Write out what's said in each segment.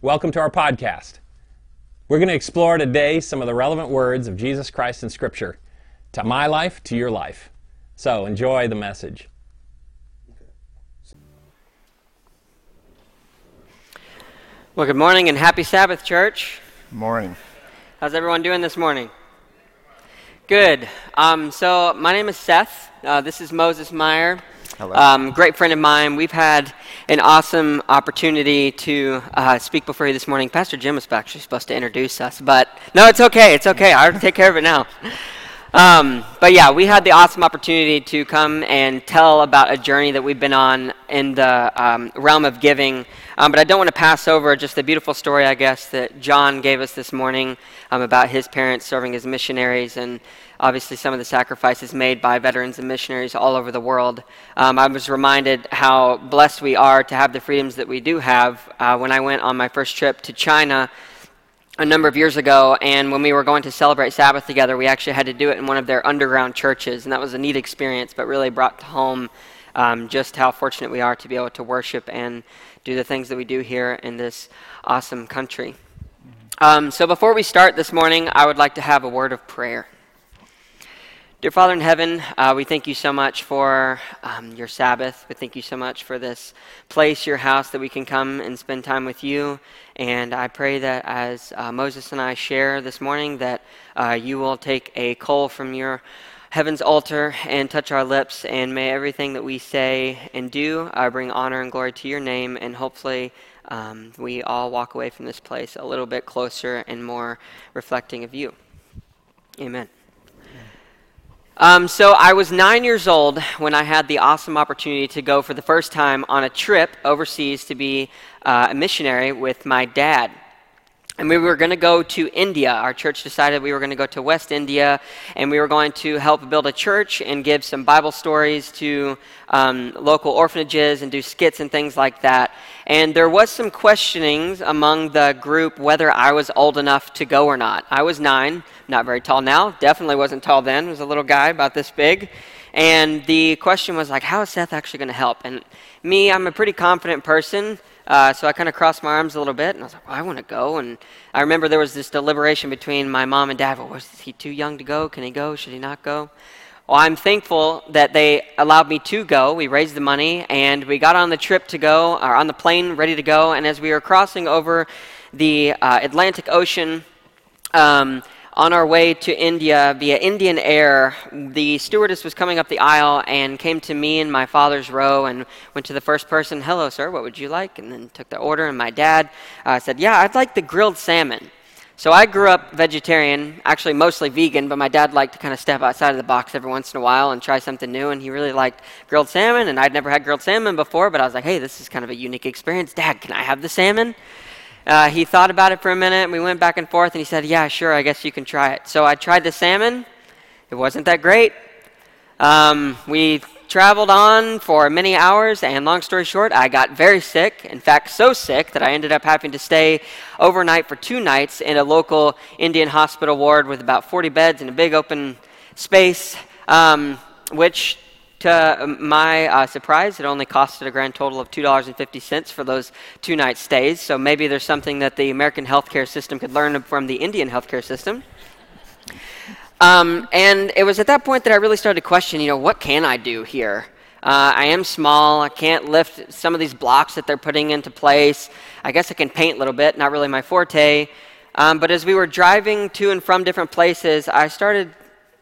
Welcome to our podcast. We're going to explore today some of the relevant words of Jesus Christ in Scripture to my life, to your life. So enjoy the message. Well, good morning and happy Sabbath, church. Morning. How's everyone doing this morning? Good. Um, so, my name is Seth. Uh, this is Moses Maier. Hello. Um, great friend of mine. We've had an awesome opportunity to uh, speak before you this morning. Pastor Jim was actually supposed to introduce us, but no, it's okay. It's okay. I'll take care of it now. Um, but yeah, we had the awesome opportunity to come and tell about a journey that we've been on in the um, realm of giving. Um, but I don't want to pass over just the beautiful story, I guess, that John gave us this morning um, about his parents serving as missionaries and obviously some of the sacrifices made by veterans and missionaries all over the world. Um, I was reminded how blessed we are to have the freedoms that we do have. Uh, when I went on my first trip to China a number of years ago, and when we were going to celebrate Sabbath together, we actually had to do it in one of their underground churches, and that was a neat experience, but really brought home um, just how fortunate we are to be able to worship and do the things that we do here in this awesome country. Um, so before we start this morning, I would like to have a word of prayer. Dear Father in heaven, uh, we thank you so much for um, your Sabbath. We thank you so much for this place, your house, that we can come and spend time with you. And I pray that as uh, Moses and I share this morning, that uh, you will take a coal from your heaven's altar and touch our lips. And may everything that we say and do uh, bring honor and glory to your name. And hopefully, um, we all walk away from this place a little bit closer and more reflecting of you. Amen. Um, so I was nine years old when I had the awesome opportunity to go for the first time on a trip overseas to be uh, a missionary with my dad. And we were going to go to India. Our church decided we were going to go to West India, and we were going to help build a church and give some Bible stories to um, local orphanages and do skits and things like that. And there was some questionings among the group whether I was old enough to go or not. I was nine, not very tall now, definitely wasn't tall then, was a little guy about this big. And the question was like, how is Seth actually going to help? And me, I'm a pretty confident person. Uh, so I kind of crossed my arms a little bit, and I was like, well, I want to go. And I remember there was this deliberation between my mom and dad. Well, was he too young to go? Can he go? Should he not go? Well, I'm thankful that they allowed me to go. We raised the money, and we got on the trip to go, or on the plane ready to go. And as we were crossing over the uh, Atlantic Ocean, um, on our way to India via Indian Air, the stewardess was coming up the aisle and came to me in my father's row and went to the first person, Hello, sir, what would you like? And then took the order. And my dad uh, said, Yeah, I'd like the grilled salmon. So I grew up vegetarian, actually mostly vegan, but my dad liked to kind of step outside of the box every once in a while and try something new. And he really liked grilled salmon, and I'd never had grilled salmon before, but I was like, hey, this is kind of a unique experience. Dad, can I have the salmon? Uh, he thought about it for a minute. We went back and forth, and he said, Yeah, sure, I guess you can try it. So I tried the salmon. It wasn't that great. Um, we traveled on for many hours, and long story short, I got very sick. In fact, so sick that I ended up having to stay overnight for two nights in a local Indian hospital ward with about 40 beds in a big open space, um, which to my uh, surprise, it only costed a grand total of $2.50 for those two night stays. So maybe there's something that the American healthcare system could learn from the Indian healthcare system. Um, and it was at that point that I really started to question, you know, what can I do here? Uh, I am small. I can't lift some of these blocks that they're putting into place. I guess I can paint a little bit, not really my forte. Um, but as we were driving to and from different places, I started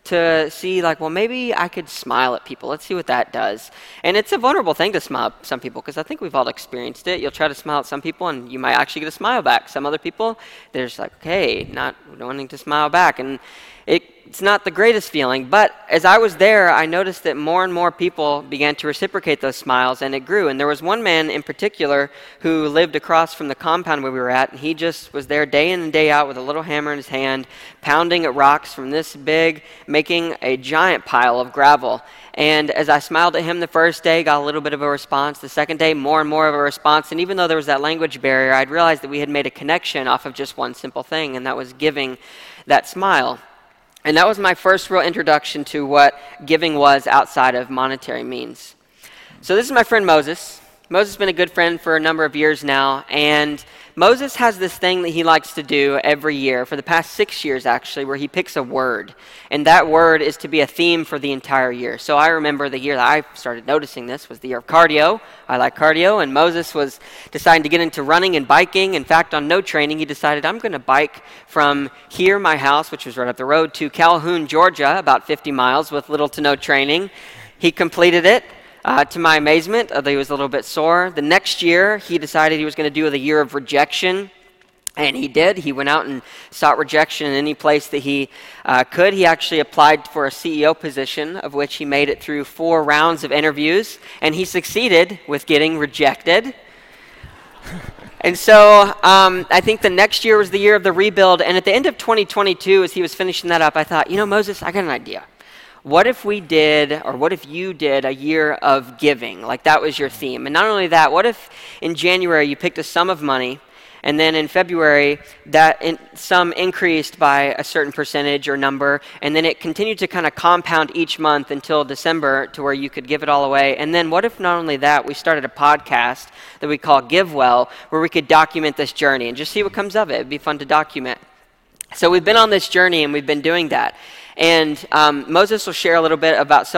to see like well maybe i could smile at people. Let's see what that does. And it's a vulnerable thing to smile at some people because i think we've all experienced it. You'll try to smile at some people and you might actually get a smile back. Some other people they're just like okay not wanting to smile back. And it, it's not the greatest feeling, but as I was there, I noticed that more and more people began to reciprocate those smiles, and it grew. And there was one man in particular who lived across from the compound where we were at, and he just was there day in and day out with a little hammer in his hand, pounding at rocks from this big, making a giant pile of gravel. And as I smiled at him the first day, got a little bit of a response. The second day, more and more of a response. And even though there was that language barrier, I'd realized that we had made a connection off of just one simple thing, and that was giving that smile. And that was my first real introduction to what giving was outside of monetary means. So, this is my friend Moses. Moses has been a good friend for a number of years now, and Moses has this thing that he likes to do every year, for the past six years actually, where he picks a word. And that word is to be a theme for the entire year. So I remember the year that I started noticing this was the year of cardio. I like cardio, and Moses was deciding to get into running and biking. In fact, on no training, he decided, I'm going to bike from here, my house, which was right up the road, to Calhoun, Georgia, about 50 miles with little to no training. He completed it. Uh, to my amazement, although he was a little bit sore, the next year he decided he was going to do the year of rejection. And he did. He went out and sought rejection in any place that he uh, could. He actually applied for a CEO position, of which he made it through four rounds of interviews, and he succeeded with getting rejected. and so um, I think the next year was the year of the rebuild. And at the end of 2022, as he was finishing that up, I thought, you know, Moses, I got an idea what if we did, or what if you did a year of giving? Like that was your theme. And not only that, what if in January you picked a sum of money, and then in February that in, sum increased by a certain percentage or number, and then it continued to kind of compound each month until December to where you could give it all away. And then what if not only that, we started a podcast that we call Give Well, where we could document this journey and just see what comes of it. It'd be fun to document. So we've been on this journey and we've been doing that. And um, Moses will share a little bit about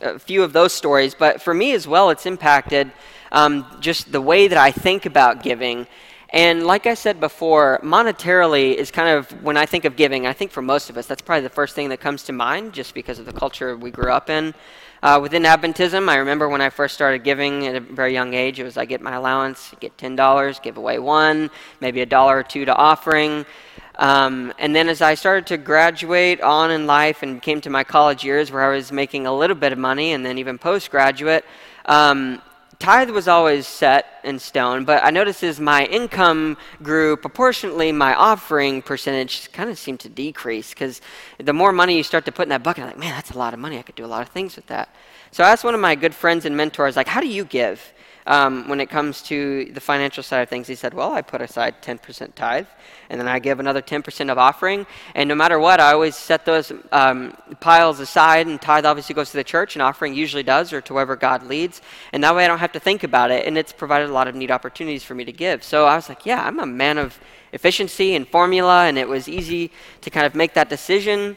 a few of those stories, but for me as well, it's impacted um, just the way that I think about giving. And like I said before, monetarily is kind of, when I think of giving, I think for most of us, that's probably the first thing that comes to mind just because of the culture we grew up in. Uh, within Adventism, I remember when I first started giving at a very young age, it was I get my allowance, get $10, give away one, maybe a dollar or two to offering. Um, and then as I started to graduate on in life and came to my college years where I was making a little bit of money and then even postgraduate, um, tithe was always set in stone, but I noticed as my income grew proportionately, my offering percentage kind of seemed to decrease because the more money you start to put in that bucket, I'm like, man, that's a lot of money. I could do a lot of things with that. So I asked one of my good friends and mentors, like, how do you give? Um, when it comes to the financial side of things, he said, Well, I put aside 10% tithe, and then I give another 10% of offering. And no matter what, I always set those um, piles aside, and tithe obviously goes to the church, and offering usually does, or to wherever God leads. And that way I don't have to think about it, and it's provided a lot of neat opportunities for me to give. So I was like, Yeah, I'm a man of efficiency and formula, and it was easy to kind of make that decision.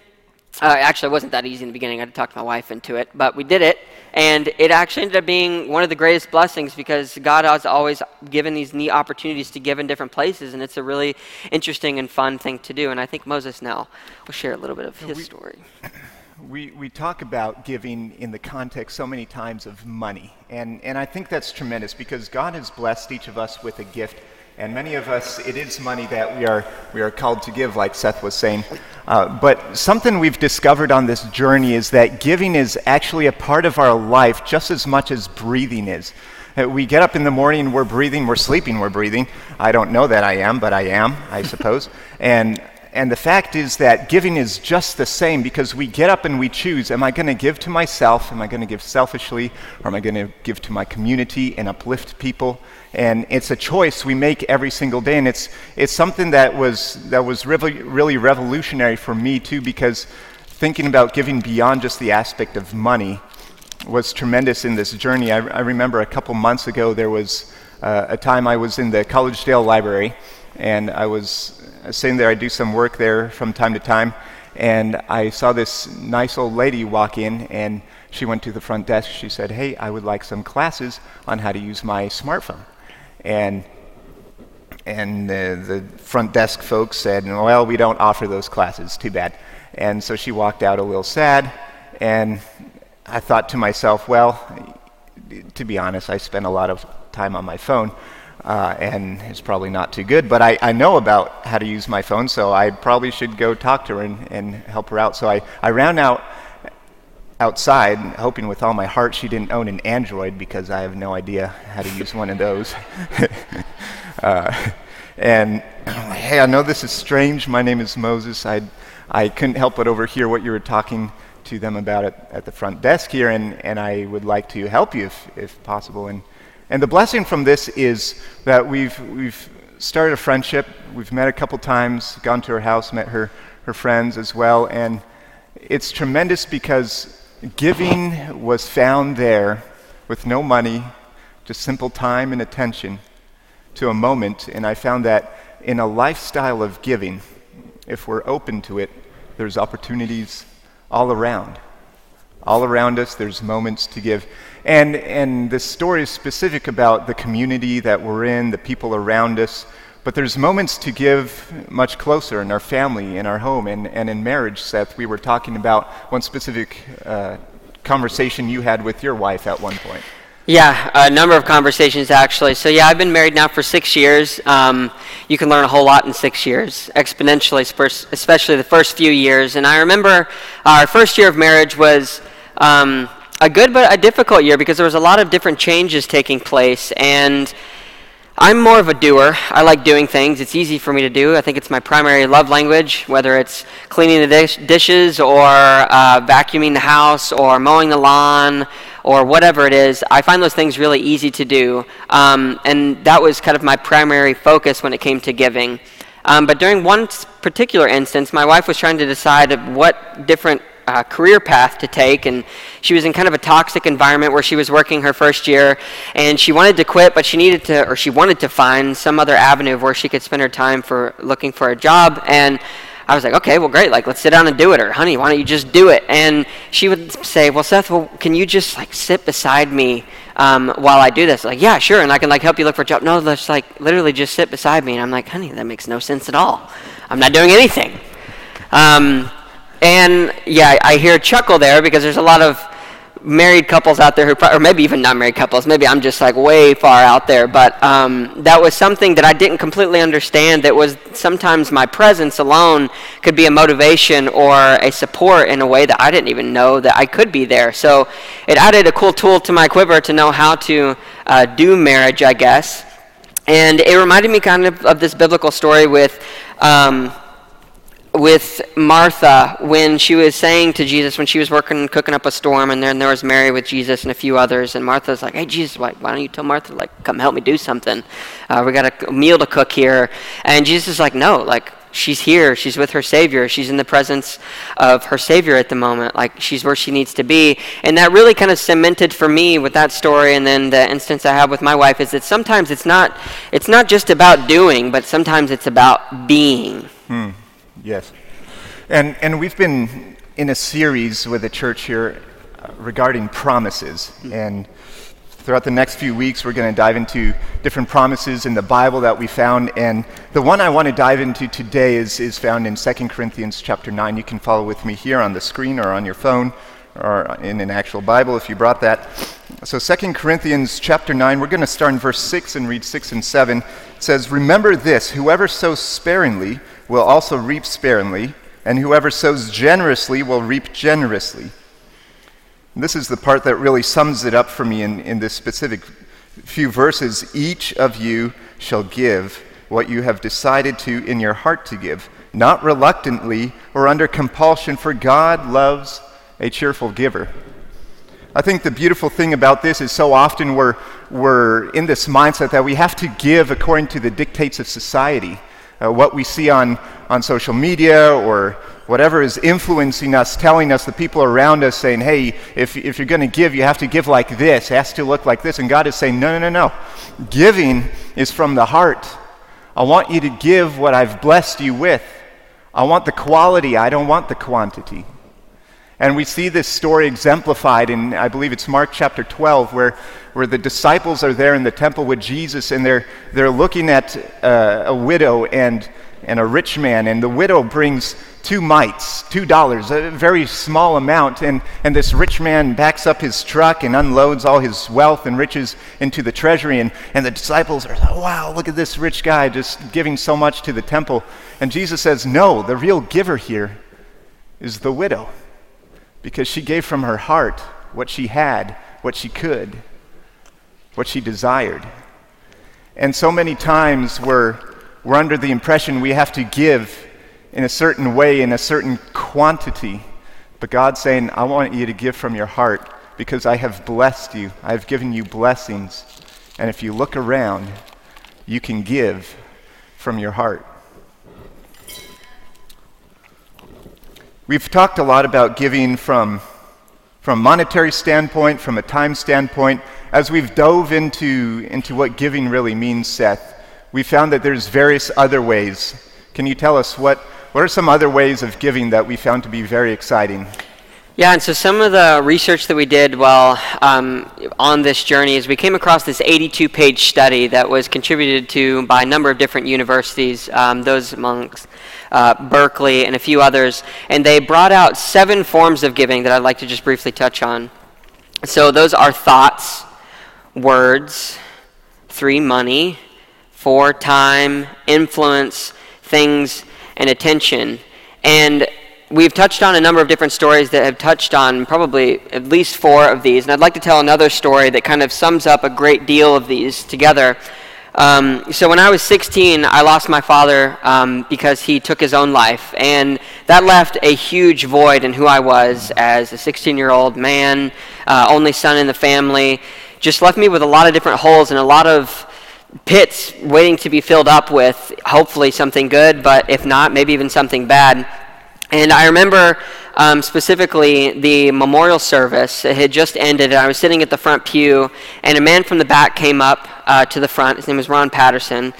Uh, actually, it wasn't that easy in the beginning. I had to talk my wife into it, but we did it. And it actually ended up being one of the greatest blessings because God has always given these neat opportunities to give in different places, and it's a really interesting and fun thing to do. And I think Moses now will share a little bit of his we, story. We, we talk about giving in the context so many times of money, and, and I think that's tremendous because God has blessed each of us with a gift and many of us, it is money that we are, we are called to give, like Seth was saying. Uh, but something we've discovered on this journey is that giving is actually a part of our life just as much as breathing is. Uh, we get up in the morning, we're breathing, we're sleeping, we're breathing. I don't know that I am, but I am, I suppose. and and the fact is that giving is just the same because we get up and we choose am I going to give to myself? Am I going to give selfishly? Or am I going to give to my community and uplift people? And it's a choice we make every single day. And it's, it's something that was, that was really, really revolutionary for me, too, because thinking about giving beyond just the aspect of money was tremendous in this journey. I, I remember a couple months ago, there was uh, a time I was in the Collegedale Library, and I was sitting there, I do some work there from time to time, and I saw this nice old lady walk in, and she went to the front desk. She said, Hey, I would like some classes on how to use my smartphone. And and the, the front desk folks said, Well, we don't offer those classes. Too bad. And so she walked out a little sad, and I thought to myself, Well, to be honest, I spend a lot of time on my phone uh, and it's probably not too good. But I, I know about how to use my phone, so I probably should go talk to her and, and help her out. So I, I ran out outside, hoping with all my heart she didn't own an Android because I have no idea how to use one of those. uh, and hey, I know this is strange. My name is Moses. I, I couldn't help but overhear what you were talking to them about at, at the front desk here, and, and I would like to help you if, if possible. And and the blessing from this is that we've, we've started a friendship. We've met a couple times, gone to her house, met her, her friends as well. And it's tremendous because giving was found there with no money, just simple time and attention to a moment. And I found that in a lifestyle of giving, if we're open to it, there's opportunities all around. All around us, there's moments to give. And, and this story is specific about the community that we're in, the people around us. But there's moments to give much closer in our family, in our home, and, and in marriage, Seth. We were talking about one specific uh, conversation you had with your wife at one point. Yeah, a number of conversations actually. So, yeah, I've been married now for six years. Um, you can learn a whole lot in six years, exponentially, especially the first few years. And I remember our first year of marriage was um, a good but a difficult year because there was a lot of different changes taking place. And I'm more of a doer. I like doing things. It's easy for me to do. I think it's my primary love language, whether it's cleaning the dish, dishes or uh, vacuuming the house or mowing the lawn or whatever it is. I find those things really easy to do. Um, and that was kind of my primary focus when it came to giving. Um, but during one particular instance, my wife was trying to decide what different uh, career path to take, and she was in kind of a toxic environment where she was working her first year, and she wanted to quit, but she needed to, or she wanted to find some other avenue where she could spend her time for looking for a job, and I was like, okay, well, great. Like, let's sit down and do it. Or, honey, why don't you just do it? And she would say, well, Seth, well, can you just like sit beside me um, while I do this? Like, yeah, sure. And I can like help you look for a job. No, let's like literally just sit beside me. And I'm like, honey, that makes no sense at all. I'm not doing anything. Um, and yeah, I hear a chuckle there because there's a lot of married couples out there who, or maybe even not married couples. Maybe I'm just like way far out there. But um, that was something that I didn't completely understand. That was sometimes my presence alone could be a motivation or a support in a way that I didn't even know that I could be there. So it added a cool tool to my quiver to know how to uh, do marriage, I guess. And it reminded me kind of of this biblical story with. Um, with Martha when she was saying to Jesus, when she was working, cooking up a storm, and then there was Mary with Jesus and a few others, and Martha's like, hey, Jesus, why, why don't you tell Martha, like, come help me do something? Uh, we got a meal to cook here. And Jesus is like, no, like, she's here. She's with her Savior. She's in the presence of her Savior at the moment. Like, she's where she needs to be. And that really kind of cemented for me with that story and then the instance I have with my wife is that sometimes it's not, it's not just about doing, but sometimes it's about being. Hmm. Yes. And, and we've been in a series with the church here uh, regarding promises. And throughout the next few weeks, we're going to dive into different promises in the Bible that we found. And the one I want to dive into today is, is found in 2 Corinthians chapter 9. You can follow with me here on the screen or on your phone or in an actual Bible if you brought that. So 2 Corinthians chapter 9, we're going to start in verse 6 and read 6 and 7. It says, Remember this, whoever sows sparingly will also reap sparingly, and whoever sows generously will reap generously. And this is the part that really sums it up for me in, in this specific few verses. Each of you shall give what you have decided to in your heart to give, not reluctantly or under compulsion, for God loves a cheerful giver. I think the beautiful thing about this is so often we're, we're in this mindset that we have to give according to the dictates of society uh, what we see on, on social media or whatever is influencing us, telling us the people around us saying, hey, if, if you're going to give, you have to give like this, it has to look like this. And God is saying, no, no, no, no. Giving is from the heart. I want you to give what I've blessed you with. I want the quality, I don't want the quantity. And we see this story exemplified in, I believe it's Mark chapter 12, where, where the disciples are there in the temple with Jesus and they're, they're looking at uh, a widow and, and a rich man. And the widow brings two mites, two dollars, a very small amount. And, and this rich man backs up his truck and unloads all his wealth and riches into the treasury. And, and the disciples are like, wow, look at this rich guy just giving so much to the temple. And Jesus says, no, the real giver here is the widow because she gave from her heart what she had, what she could, what she desired. And so many times we're, we're under the impression we have to give in a certain way, in a certain quantity. But God's saying, I want you to give from your heart because I have blessed you. I have given you blessings. And if you look around, you can give from your heart. We've talked a lot about giving from, from a monetary standpoint, from a time standpoint, as we've dove into, into what giving really means, Seth, we found that there's various other ways. Can you tell us what, what are some other ways of giving that we found to be very exciting? Yeah, and so some of the research that we did while um, on this journey is we came across this 82 page study that was contributed to by a number of different universities, um, those amongst uh, Berkeley and a few others, and they brought out seven forms of giving that I'd like to just briefly touch on. So those are thoughts, words, three, money, four, time, influence, things, and attention. And we've touched on a number of different stories that have touched on probably at least four of these. And I'd like to tell another story that kind of sums up a great deal of these together. Um, so when I was 16, I lost my father um, because he took his own life, and that left a huge void in who I was as a 16-year-old man, uh, only son in the family. Just left me with a lot of different holes and a lot of pits waiting to be filled up with hopefully something good, but if not, maybe even something bad. And I remember um, specifically the memorial service. It had just ended, and I was sitting at the front pew, and a man from the back came up uh, to the front. His name was Ron Patterson.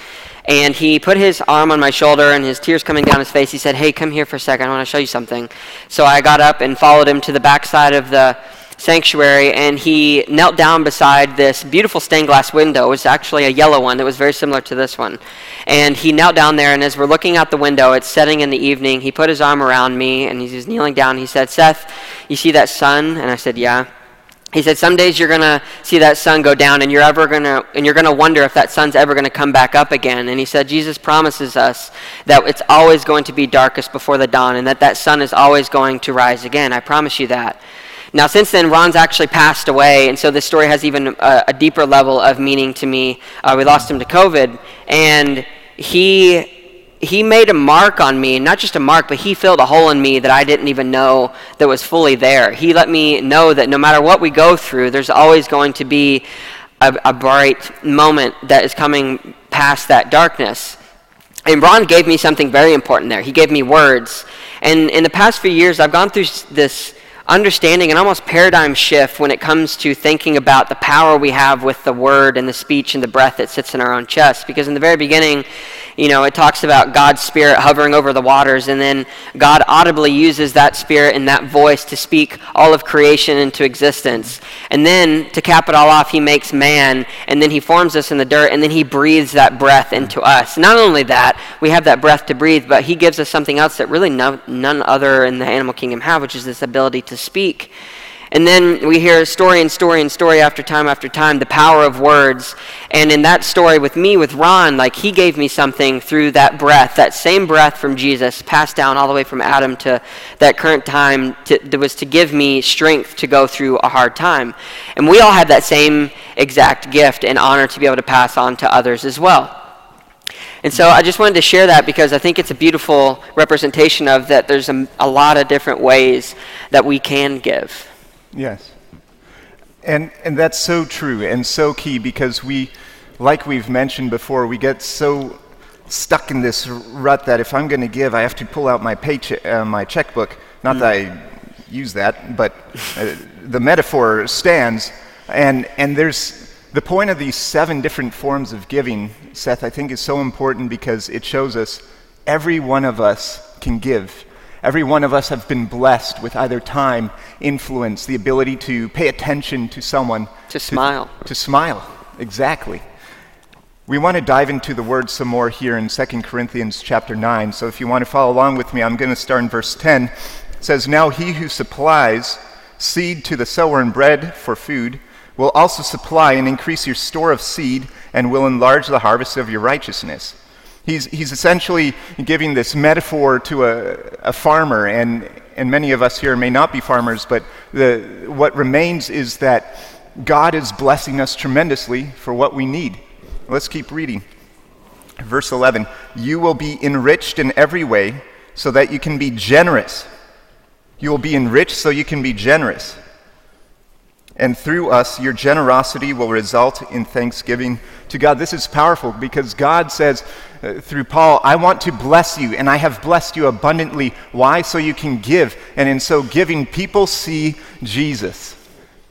And he put his arm on my shoulder and his tears coming down his face. He said, Hey, come here for a second. I want to show you something. So I got up and followed him to the back side of the sanctuary, and he knelt down beside this beautiful stained glass window. It was actually a yellow one that was very similar to this one. And he knelt down there, and as we're looking out the window, it's setting in the evening. He put his arm around me, and he's kneeling down. He said, Seth, you see that sun? And I said, Yeah. He said, Some days you're going to see that sun go down, and you're ever going to, and you're going to wonder if that sun's ever going to come back up again. And he said, Jesus promises us that it's always going to be darkest before the dawn, and that that sun is always going to rise again. I promise you that. Now, since then, Ron's actually passed away, and so this story has even a, a deeper level of meaning to me. Uh, we lost him to COVID, and he he made a mark on me, not just a mark, but he filled a hole in me that I didn't even know that was fully there. He let me know that no matter what we go through, there's always going to be a, a bright moment that is coming past that darkness. And Ron gave me something very important there. He gave me words. And in the past few years, I've gone through this understanding and almost paradigm shift when it comes to thinking about the power we have with the word and the speech and the breath that sits in our own chest. Because in the very beginning, you know, it talks about God's Spirit hovering over the waters, and then God audibly uses that Spirit and that voice to speak all of creation into existence. And then, to cap it all off, He makes man, and then He forms us in the dirt, and then He breathes that breath into us. Not only that, we have that breath to breathe, but He gives us something else that really no, none other in the animal kingdom have, which is this ability to speak. And then we hear story and story and story after time after time, the power of words. And in that story with me, with Ron, like he gave me something through that breath, that same breath from Jesus, passed down all the way from Adam to that current time, to, that was to give me strength to go through a hard time. And we all have that same exact gift and honor to be able to pass on to others as well. And so I just wanted to share that because I think it's a beautiful representation of that there's a, a lot of different ways that we can give. Yes. And, and that's so true and so key because we, like we've mentioned before, we get so stuck in this rut that if I'm going to give, I have to pull out my, payche- uh, my checkbook. Not mm. that I use that, but uh, the metaphor stands. And, and there's the point of these seven different forms of giving, Seth, I think is so important because it shows us every one of us can give. Every one of us have been blessed with either time, influence, the ability to pay attention to someone. To, to smile. To smile, exactly. We want to dive into the word some more here in 2 Corinthians chapter 9. So if you want to follow along with me, I'm going to start in verse 10. It says, Now he who supplies seed to the sower and bread for food will also supply and increase your store of seed and will enlarge the harvest of your righteousness. He's, he's essentially giving this metaphor to a, a farmer, and, and many of us here may not be farmers, but the, what remains is that God is blessing us tremendously for what we need. Let's keep reading. Verse 11 You will be enriched in every way so that you can be generous. You will be enriched so you can be generous. And through us, your generosity will result in thanksgiving to God. This is powerful because God says uh, through Paul, I want to bless you, and I have blessed you abundantly. Why? So you can give. And in so giving, people see Jesus.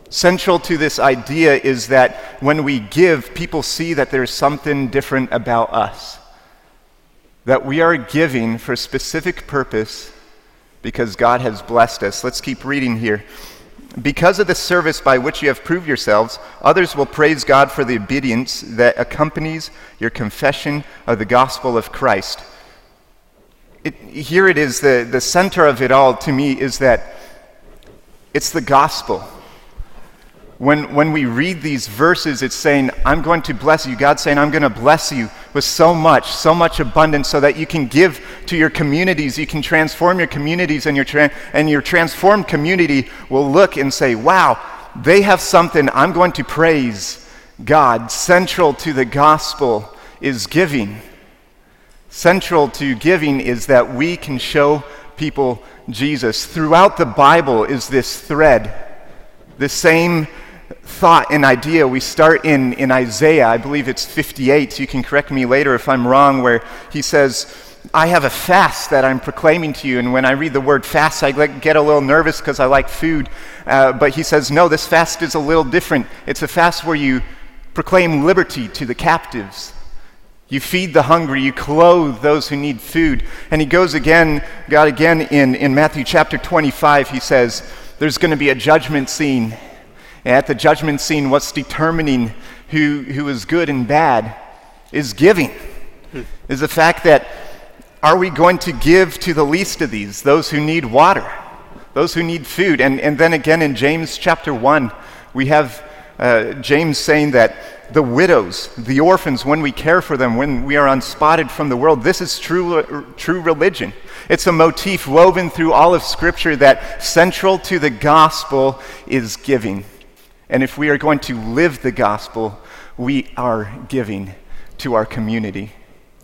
Central to this idea is that when we give, people see that there's something different about us. That we are giving for a specific purpose because God has blessed us. Let's keep reading here. Because of the service by which you have proved yourselves, others will praise God for the obedience that accompanies your confession of the gospel of Christ. It, here it is, the, the center of it all to me is that it's the gospel. When, when we read these verses, it's saying, I'm going to bless you. God's saying, I'm going to bless you with so much, so much abundance, so that you can give to your communities. You can transform your communities, and your, tra- and your transformed community will look and say, Wow, they have something. I'm going to praise God. Central to the gospel is giving. Central to giving is that we can show people Jesus. Throughout the Bible is this thread, the same thought and idea. We start in, in Isaiah, I believe it's 58. You can correct me later if I'm wrong, where he says, I have a fast that I'm proclaiming to you. And when I read the word fast, I get a little nervous because I like food. Uh, but he says, No, this fast is a little different. It's a fast where you proclaim liberty to the captives. You feed the hungry, you clothe those who need food. And he goes again, God again in, in Matthew chapter 25, he says, There's going to be a judgment scene. And at the judgment scene, what's determining who, who is good and bad is giving. Is the fact that are we going to give to the least of these, those who need water, those who need food? And, and then again in James chapter 1, we have uh, James saying that the widows, the orphans, when we care for them, when we are unspotted from the world, this is true, uh, true religion. It's a motif woven through all of Scripture that central to the gospel is giving. And if we are going to live the gospel, we are giving to our community.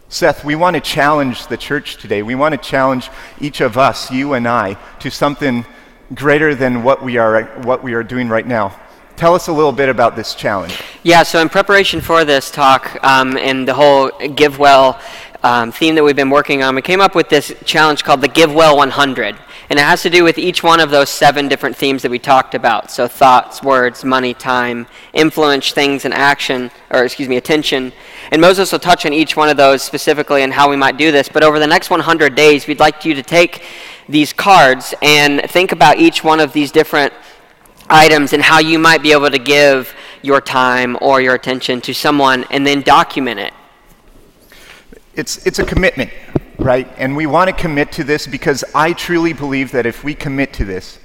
Seth, we want to challenge the church today. We want to challenge each of us, you and I, to something greater than what we are, what we are doing right now. Tell us a little bit about this challenge. Yeah, so in preparation for this talk um, and the whole Give Well um, theme that we've been working on, we came up with this challenge called the Give Well 100. And it has to do with each one of those seven different themes that we talked about. So thoughts, words, money, time, influence, things, and action, or excuse me, attention. And Moses will touch on each one of those specifically and how we might do this. But over the next 100 days, we'd like you to take these cards and think about each one of these different items and how you might be able to give your time or your attention to someone and then document it. It's, it's a commitment right? And we want to commit to this because I truly believe that if we commit to this,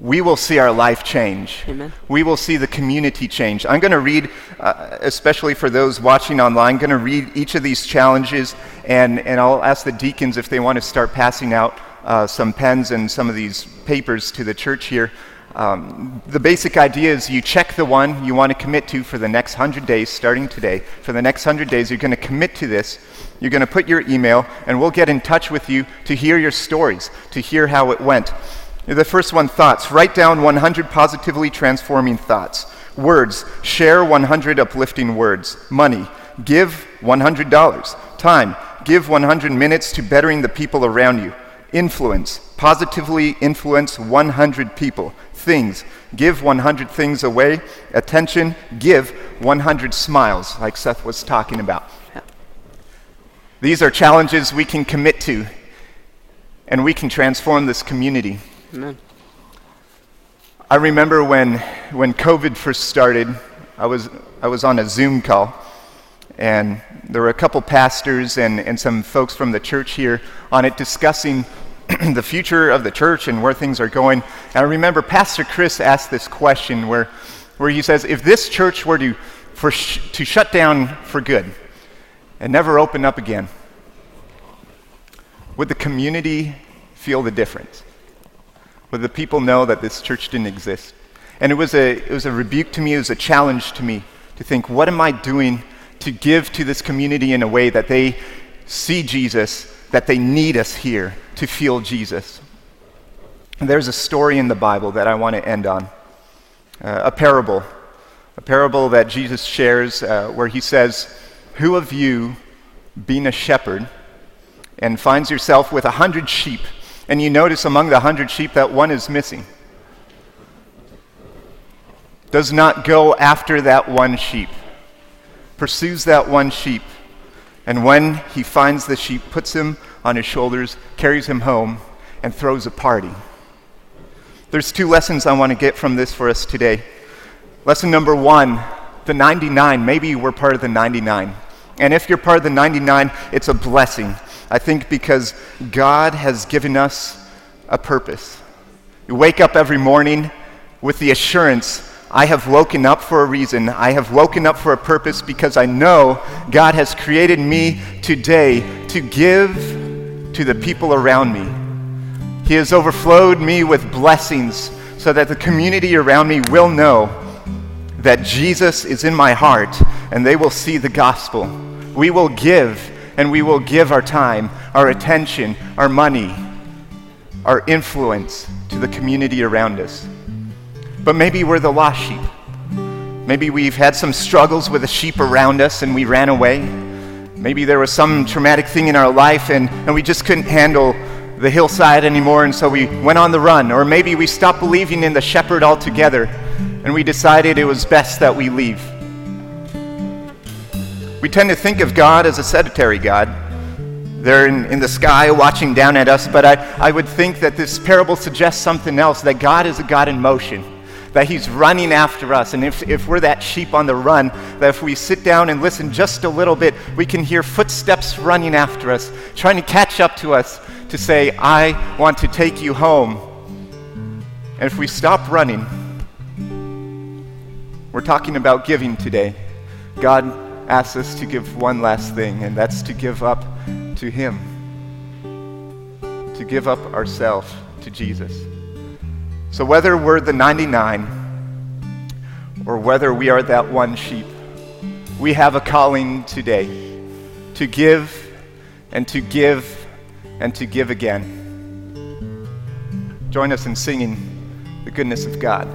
we will see our life change. Amen. We will see the community change. I'm going to read, uh, especially for those watching online, I'm going to read each of these challenges, and, and I'll ask the deacons if they want to start passing out uh, some pens and some of these papers to the church here. Um, the basic idea is you check the one you want to commit to for the next 100 days, starting today. For the next 100 days, you're going to commit to this. You're going to put your email, and we'll get in touch with you to hear your stories, to hear how it went. The first one thoughts. Write down 100 positively transforming thoughts. Words. Share 100 uplifting words. Money. Give $100. Time. Give 100 minutes to bettering the people around you. Influence. Positively influence 100 people. Things. Give 100 things away. Attention. Give 100 smiles, like Seth was talking about. These are challenges we can commit to, and we can transform this community. Amen. I remember when, when COVID first started, I was, I was on a Zoom call, and there were a couple pastors and, and some folks from the church here on it discussing the future of the church and where things are going. And I remember Pastor Chris asked this question where, where he says, If this church were to, for sh- to shut down for good, and never open up again, would the community feel the difference? Would the people know that this church didn't exist? And it was, a, it was a rebuke to me, it was a challenge to me to think, what am I doing to give to this community in a way that they see Jesus, that they need us here to feel Jesus? There's a story in the Bible that I want to end on uh, a parable, a parable that Jesus shares uh, where he says, who of you, being a shepherd, and finds yourself with a hundred sheep, and you notice among the hundred sheep that one is missing? does not go after that one sheep, pursues that one sheep, and when he finds the sheep, puts him on his shoulders, carries him home, and throws a party. There's two lessons I want to get from this for us today. Lesson number one the 99. Maybe we're part of the 99. And if you're part of the 99, it's a blessing. I think because God has given us a purpose. You wake up every morning with the assurance I have woken up for a reason. I have woken up for a purpose because I know God has created me today to give to the people around me. He has overflowed me with blessings so that the community around me will know that Jesus is in my heart and they will see the gospel. We will give and we will give our time, our attention, our money, our influence to the community around us. But maybe we're the lost sheep. Maybe we've had some struggles with the sheep around us and we ran away. Maybe there was some traumatic thing in our life and, and we just couldn't handle the hillside anymore and so we went on the run. Or maybe we stopped believing in the shepherd altogether and we decided it was best that we leave. We tend to think of God as a sedentary God. They're in, in the sky watching down at us, but I, I would think that this parable suggests something else that God is a God in motion, that He's running after us. And if, if we're that sheep on the run, that if we sit down and listen just a little bit, we can hear footsteps running after us, trying to catch up to us to say, I want to take you home. And if we stop running, we're talking about giving today. God asks us to give one last thing, and that's to give up to Him, to give up ourselves to Jesus. So, whether we're the 99 or whether we are that one sheep, we have a calling today to give and to give and to give again. Join us in singing the goodness of God.